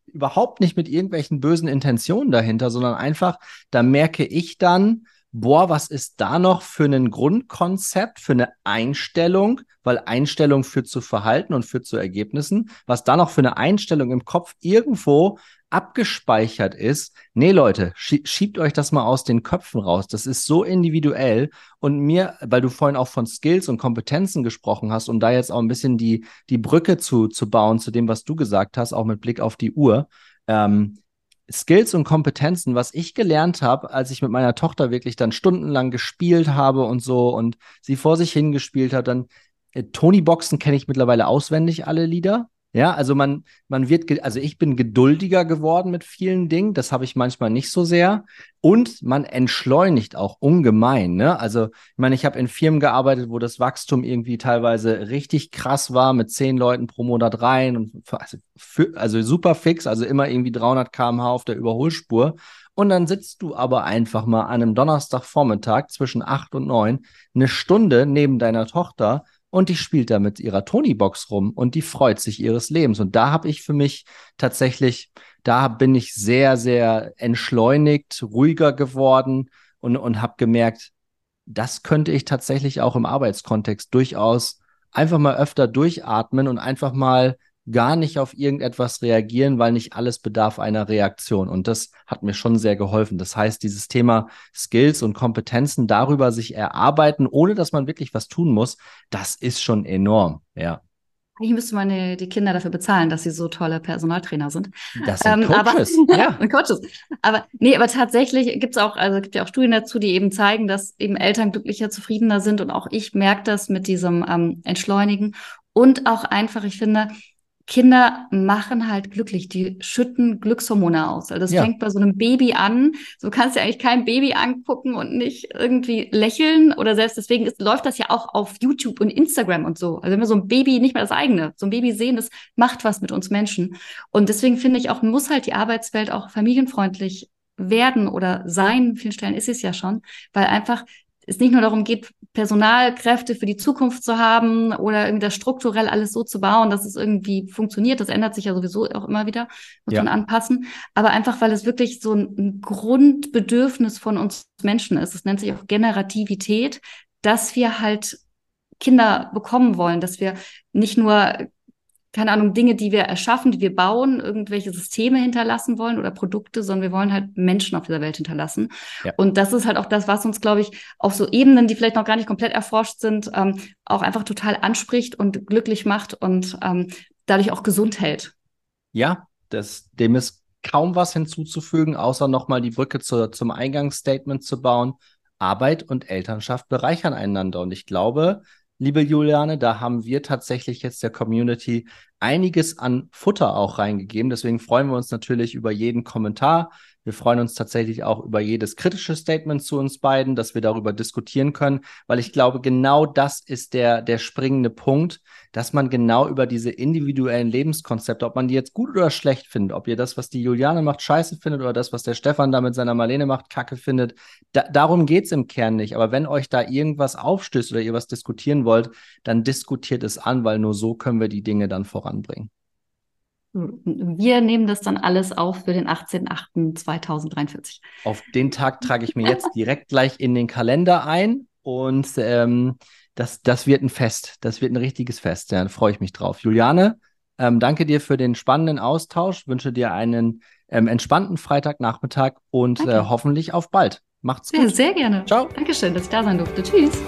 überhaupt nicht mit irgendwelchen bösen Intentionen dahinter, sondern einfach, da merke ich dann, boah, was ist da noch für ein Grundkonzept, für eine Einstellung, weil Einstellung führt zu Verhalten und führt zu Ergebnissen, was da noch für eine Einstellung im Kopf irgendwo abgespeichert ist. Nee, Leute, schiebt euch das mal aus den Köpfen raus. Das ist so individuell. Und mir, weil du vorhin auch von Skills und Kompetenzen gesprochen hast, um da jetzt auch ein bisschen die, die Brücke zu, zu bauen zu dem, was du gesagt hast, auch mit Blick auf die Uhr. Ähm, Skills und Kompetenzen, was ich gelernt habe, als ich mit meiner Tochter wirklich dann stundenlang gespielt habe und so und sie vor sich hingespielt hat, dann äh, Tony-Boxen kenne ich mittlerweile auswendig alle Lieder. Ja, also man, man wird, also ich bin geduldiger geworden mit vielen Dingen. Das habe ich manchmal nicht so sehr. Und man entschleunigt auch ungemein. Ne? Also, ich meine, ich habe in Firmen gearbeitet, wo das Wachstum irgendwie teilweise richtig krass war, mit zehn Leuten pro Monat rein und also, für, also super fix, also immer irgendwie 300 km/h auf der Überholspur. Und dann sitzt du aber einfach mal an einem Donnerstagvormittag zwischen acht und neun eine Stunde neben deiner Tochter und die spielt da mit ihrer Tony-Box rum und die freut sich ihres Lebens. Und da habe ich für mich tatsächlich, da bin ich sehr, sehr entschleunigt, ruhiger geworden und, und habe gemerkt, das könnte ich tatsächlich auch im Arbeitskontext durchaus einfach mal öfter durchatmen und einfach mal gar nicht auf irgendetwas reagieren, weil nicht alles bedarf einer Reaktion. Und das hat mir schon sehr geholfen. Das heißt, dieses Thema Skills und Kompetenzen darüber sich erarbeiten, ohne dass man wirklich was tun muss, das ist schon enorm, ja. Ich müsste meine die Kinder dafür bezahlen, dass sie so tolle Personaltrainer sind. Das sind ähm, Coaches, aber, ja. Coaches. Aber nee, aber tatsächlich gibt es auch, also gibt ja auch Studien dazu, die eben zeigen, dass eben Eltern glücklicher, zufriedener sind. Und auch ich merke das mit diesem ähm, Entschleunigen. Und auch einfach, ich finde, Kinder machen halt glücklich, die schütten Glückshormone aus. Also das ja. fängt bei so einem Baby an. So kannst du eigentlich kein Baby angucken und nicht irgendwie lächeln oder selbst deswegen ist, läuft das ja auch auf YouTube und Instagram und so. Also wenn wir so ein Baby nicht mehr das eigene, so ein Baby sehen, das macht was mit uns Menschen. Und deswegen finde ich auch, muss halt die Arbeitswelt auch familienfreundlich werden oder sein. An vielen Stellen ist es ja schon, weil einfach es nicht nur darum geht, Personalkräfte für die Zukunft zu haben oder irgendwie das strukturell alles so zu bauen, dass es irgendwie funktioniert. Das ändert sich ja sowieso auch immer wieder, muss ja. man anpassen. Aber einfach, weil es wirklich so ein Grundbedürfnis von uns Menschen ist. Es nennt sich auch Generativität, dass wir halt Kinder bekommen wollen, dass wir nicht nur keine Ahnung, Dinge, die wir erschaffen, die wir bauen, irgendwelche Systeme hinterlassen wollen oder Produkte, sondern wir wollen halt Menschen auf dieser Welt hinterlassen. Ja. Und das ist halt auch das, was uns, glaube ich, auf so Ebenen, die vielleicht noch gar nicht komplett erforscht sind, ähm, auch einfach total anspricht und glücklich macht und ähm, dadurch auch gesund hält. Ja, das, dem ist kaum was hinzuzufügen, außer nochmal die Brücke zu, zum Eingangsstatement zu bauen. Arbeit und Elternschaft bereichern einander. Und ich glaube, liebe Juliane. Da haben wir tatsächlich jetzt der Community einiges an Futter auch reingegeben. Deswegen freuen wir uns natürlich über jeden Kommentar, wir freuen uns tatsächlich auch über jedes kritische Statement zu uns beiden, dass wir darüber diskutieren können, weil ich glaube, genau das ist der, der springende Punkt, dass man genau über diese individuellen Lebenskonzepte, ob man die jetzt gut oder schlecht findet, ob ihr das, was die Juliane macht, scheiße findet oder das, was der Stefan da mit seiner Marlene macht, kacke findet, da, darum geht's im Kern nicht. Aber wenn euch da irgendwas aufstößt oder ihr was diskutieren wollt, dann diskutiert es an, weil nur so können wir die Dinge dann voranbringen. Wir nehmen das dann alles auf für den 18.08.2043. Auf den Tag trage ich mir jetzt direkt gleich in den Kalender ein und ähm, das, das wird ein Fest. Das wird ein richtiges Fest. Ja, da freue ich mich drauf. Juliane, ähm, danke dir für den spannenden Austausch. Wünsche dir einen ähm, entspannten Freitagnachmittag und äh, hoffentlich auf bald. Macht's gut. Ja, sehr gerne. Ciao. Dankeschön, dass ich da sein durfte. Tschüss.